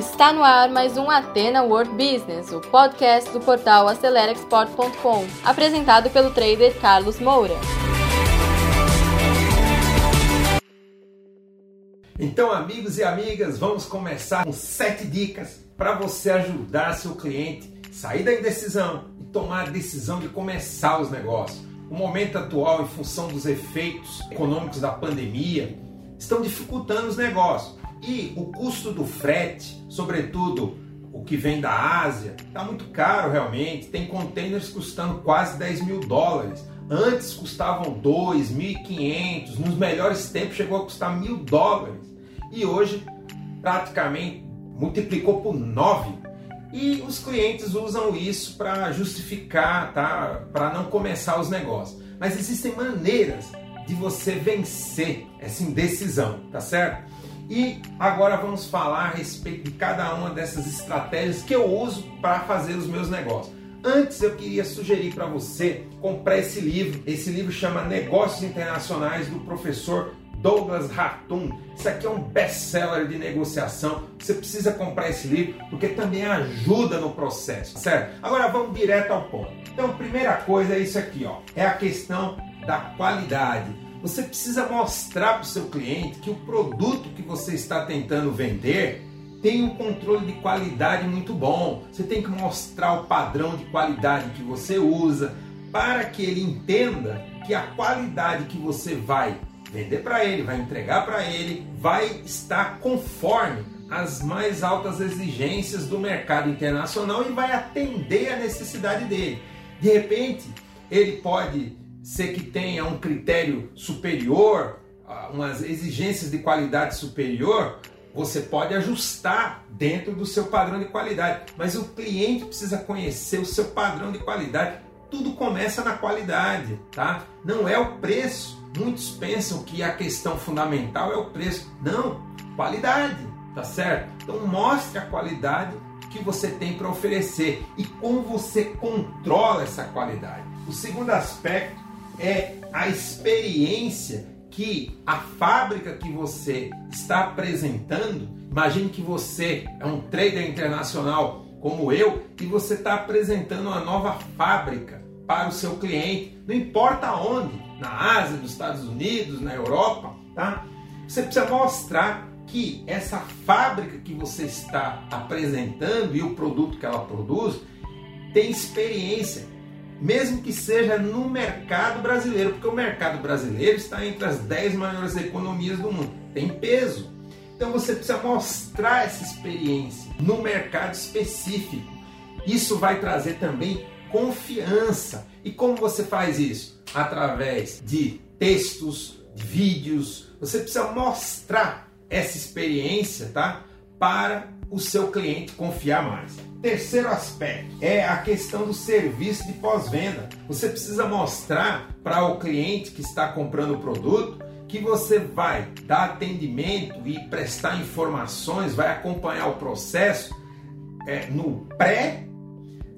Está no ar mais um Atena World Business, o podcast do portal AceleraExport.com, apresentado pelo trader Carlos Moura. Então, amigos e amigas, vamos começar com sete dicas para você ajudar seu cliente a sair da indecisão e tomar a decisão de começar os negócios. O momento atual, em função dos efeitos econômicos da pandemia, estão dificultando os negócios. E o custo do frete, sobretudo o que vem da Ásia, está muito caro realmente. Tem containers custando quase 10 mil dólares. Antes custavam 2, 1.500, nos melhores tempos chegou a custar mil dólares. E hoje praticamente multiplicou por 9. E os clientes usam isso para justificar, tá? para não começar os negócios. Mas existem maneiras de você vencer essa indecisão, tá certo? E agora vamos falar a respeito de cada uma dessas estratégias que eu uso para fazer os meus negócios. Antes eu queria sugerir para você comprar esse livro. Esse livro chama Negócios Internacionais do professor Douglas Ratum. Isso aqui é um best-seller de negociação. Você precisa comprar esse livro porque também ajuda no processo, certo? Agora vamos direto ao ponto. Então, primeira coisa é isso aqui, ó. É a questão da qualidade. Você precisa mostrar para o seu cliente que o produto que você está tentando vender tem um controle de qualidade muito bom. Você tem que mostrar o padrão de qualidade que você usa para que ele entenda que a qualidade que você vai vender para ele, vai entregar para ele, vai estar conforme as mais altas exigências do mercado internacional e vai atender a necessidade dele. De repente, ele pode ser que tenha um critério superior, umas exigências de qualidade superior, você pode ajustar dentro do seu padrão de qualidade. Mas o cliente precisa conhecer o seu padrão de qualidade. Tudo começa na qualidade, tá? Não é o preço. Muitos pensam que a questão fundamental é o preço. Não, qualidade, tá certo? Então mostre a qualidade que você tem para oferecer e como você controla essa qualidade. O segundo aspecto é a experiência que a fábrica que você está apresentando. Imagine que você é um trader internacional como eu e você está apresentando uma nova fábrica para o seu cliente, não importa onde, na Ásia, nos Estados Unidos, na Europa, tá? Você precisa mostrar que essa fábrica que você está apresentando e o produto que ela produz tem experiência, mesmo que seja no mercado brasileiro, porque o mercado brasileiro está entre as 10 maiores economias do mundo, tem peso. Então você precisa mostrar essa experiência no mercado específico. Isso vai trazer também confiança. E como você faz isso? Através de textos, de vídeos. Você precisa mostrar essa experiência, tá? Para o seu cliente confiar mais. Terceiro aspecto é a questão do serviço de pós-venda. Você precisa mostrar para o cliente que está comprando o produto que você vai dar atendimento e prestar informações, vai acompanhar o processo é, no pré,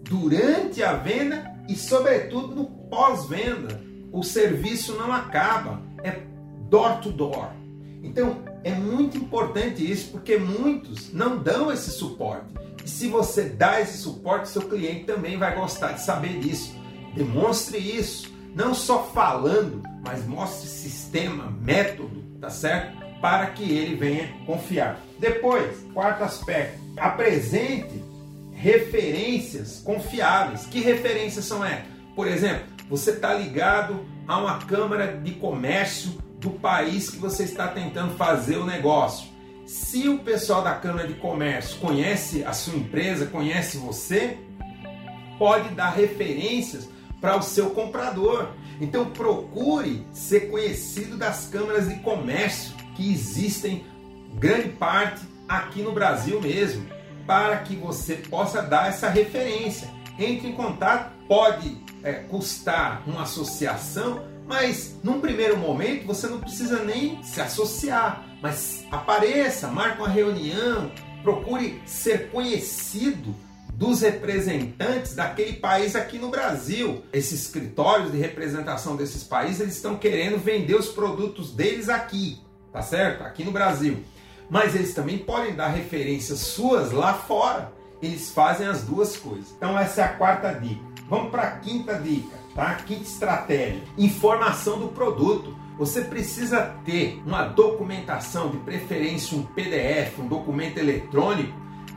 durante a venda e, sobretudo, no pós-venda. O serviço não acaba, é door to door. Então, é muito importante isso porque muitos não dão esse suporte. E se você dá esse suporte, seu cliente também vai gostar de saber disso. Demonstre isso, não só falando, mas mostre sistema, método, tá certo? Para que ele venha confiar. Depois, quarto aspecto, apresente referências confiáveis. Que referências são essas? Por exemplo, você está ligado a uma câmara de comércio do país que você está tentando fazer o negócio. Se o pessoal da Câmara de Comércio conhece a sua empresa, conhece você, pode dar referências para o seu comprador. Então procure ser conhecido das câmaras de comércio que existem grande parte aqui no Brasil mesmo, para que você possa dar essa referência. Entre em contato, pode é, custar uma associação, mas num primeiro momento você não precisa nem se associar, mas apareça, marque uma reunião, procure ser conhecido dos representantes daquele país aqui no Brasil. Esses escritórios de representação desses países, eles estão querendo vender os produtos deles aqui, tá certo? Aqui no Brasil. mas eles também podem dar referências suas lá fora. Eles fazem as duas coisas. Então essa é a quarta dica. Vamos para a quinta dica, tá? Quinta estratégia: informação do produto. Você precisa ter uma documentação, de preferência um PDF, um documento eletrônico,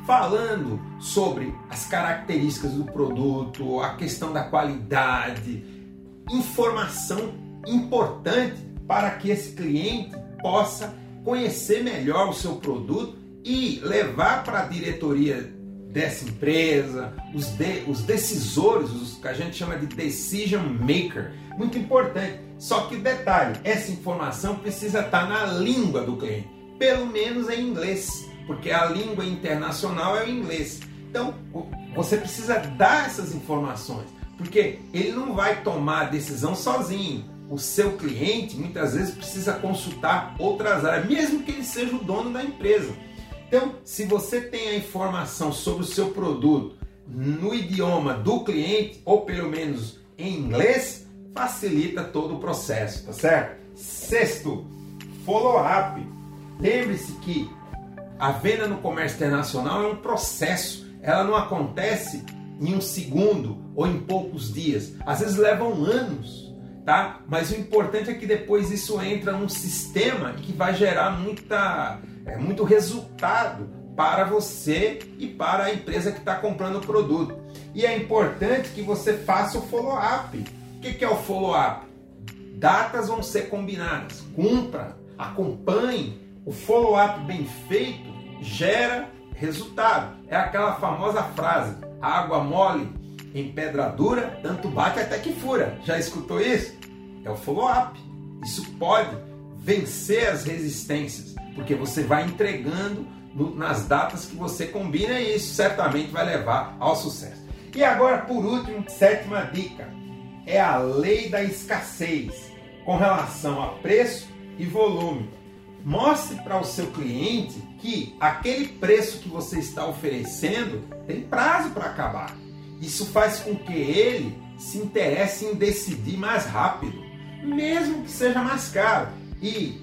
falando sobre as características do produto, a questão da qualidade, informação importante para que esse cliente possa conhecer melhor o seu produto e levar para a diretoria dessa empresa, os, de, os decisores, os que a gente chama de decision maker. Muito importante. Só que detalhe, essa informação precisa estar na língua do cliente, pelo menos em inglês, porque a língua internacional é o inglês. Então, você precisa dar essas informações, porque ele não vai tomar a decisão sozinho o seu cliente muitas vezes precisa consultar outras áreas, mesmo que ele seja o dono da empresa. Então, se você tem a informação sobre o seu produto no idioma do cliente, ou pelo menos em inglês, facilita todo o processo, tá certo? Sexto, follow-up. Lembre-se que a venda no comércio internacional é um processo, ela não acontece em um segundo ou em poucos dias, às vezes levam anos tá? Mas o importante é que depois isso entra num sistema que vai gerar muita, é, muito resultado para você e para a empresa que está comprando o produto. E é importante que você faça o follow-up. O que é o follow-up? Datas vão ser combinadas. Cumpra, acompanhe. O follow-up bem feito gera resultado. É aquela famosa frase: água mole em pedra dura, tanto bate até que fura. Já escutou isso? É o follow-up. Isso pode vencer as resistências, porque você vai entregando nas datas que você combina e isso certamente vai levar ao sucesso. E agora, por último, sétima dica é a lei da escassez com relação a preço e volume. Mostre para o seu cliente que aquele preço que você está oferecendo tem prazo para acabar. Isso faz com que ele se interesse em decidir mais rápido, mesmo que seja mais caro. E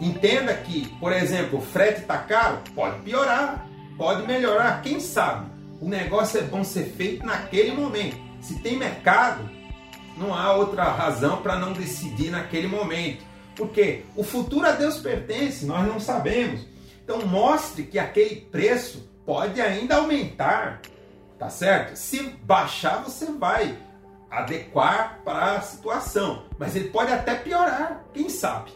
entenda que, por exemplo, o frete está caro, pode piorar, pode melhorar, quem sabe. O negócio é bom ser feito naquele momento. Se tem mercado, não há outra razão para não decidir naquele momento. Porque o futuro a Deus pertence, nós não sabemos. Então mostre que aquele preço pode ainda aumentar tá certo? Se baixar, você vai adequar para a situação, mas ele pode até piorar, quem sabe?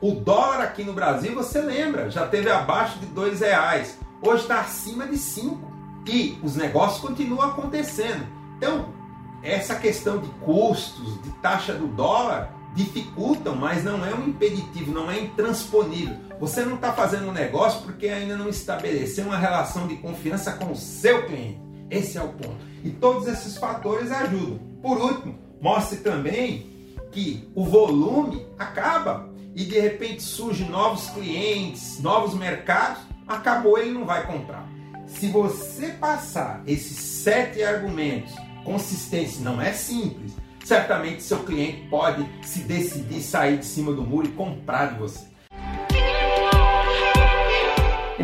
O dólar aqui no Brasil, você lembra, já teve abaixo de dois reais, hoje está acima de cinco e os negócios continuam acontecendo. Então, essa questão de custos, de taxa do dólar, dificultam, mas não é um impeditivo, não é intransponível. Você não está fazendo um negócio porque ainda não estabeleceu uma relação de confiança com o seu cliente. Esse é o ponto. E todos esses fatores ajudam. Por último, mostre também que o volume acaba e de repente surgem novos clientes, novos mercados, acabou, ele não vai comprar. Se você passar esses sete argumentos, consistência não é simples, certamente seu cliente pode se decidir sair de cima do muro e comprar de você.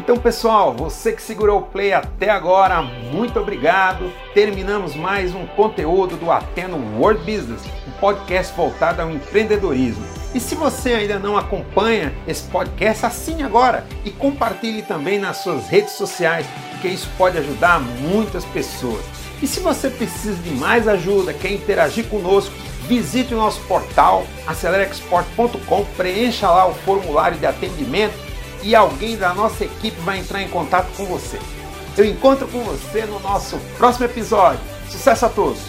Então, pessoal, você que segurou o play até agora, muito obrigado. Terminamos mais um conteúdo do Ateno World Business, um podcast voltado ao empreendedorismo. E se você ainda não acompanha esse podcast, assine agora e compartilhe também nas suas redes sociais, porque isso pode ajudar muitas pessoas. E se você precisa de mais ajuda, quer interagir conosco, visite o nosso portal acelerexport.com, preencha lá o formulário de atendimento e alguém da nossa equipe vai entrar em contato com você. Eu encontro com você no nosso próximo episódio. Sucesso a todos!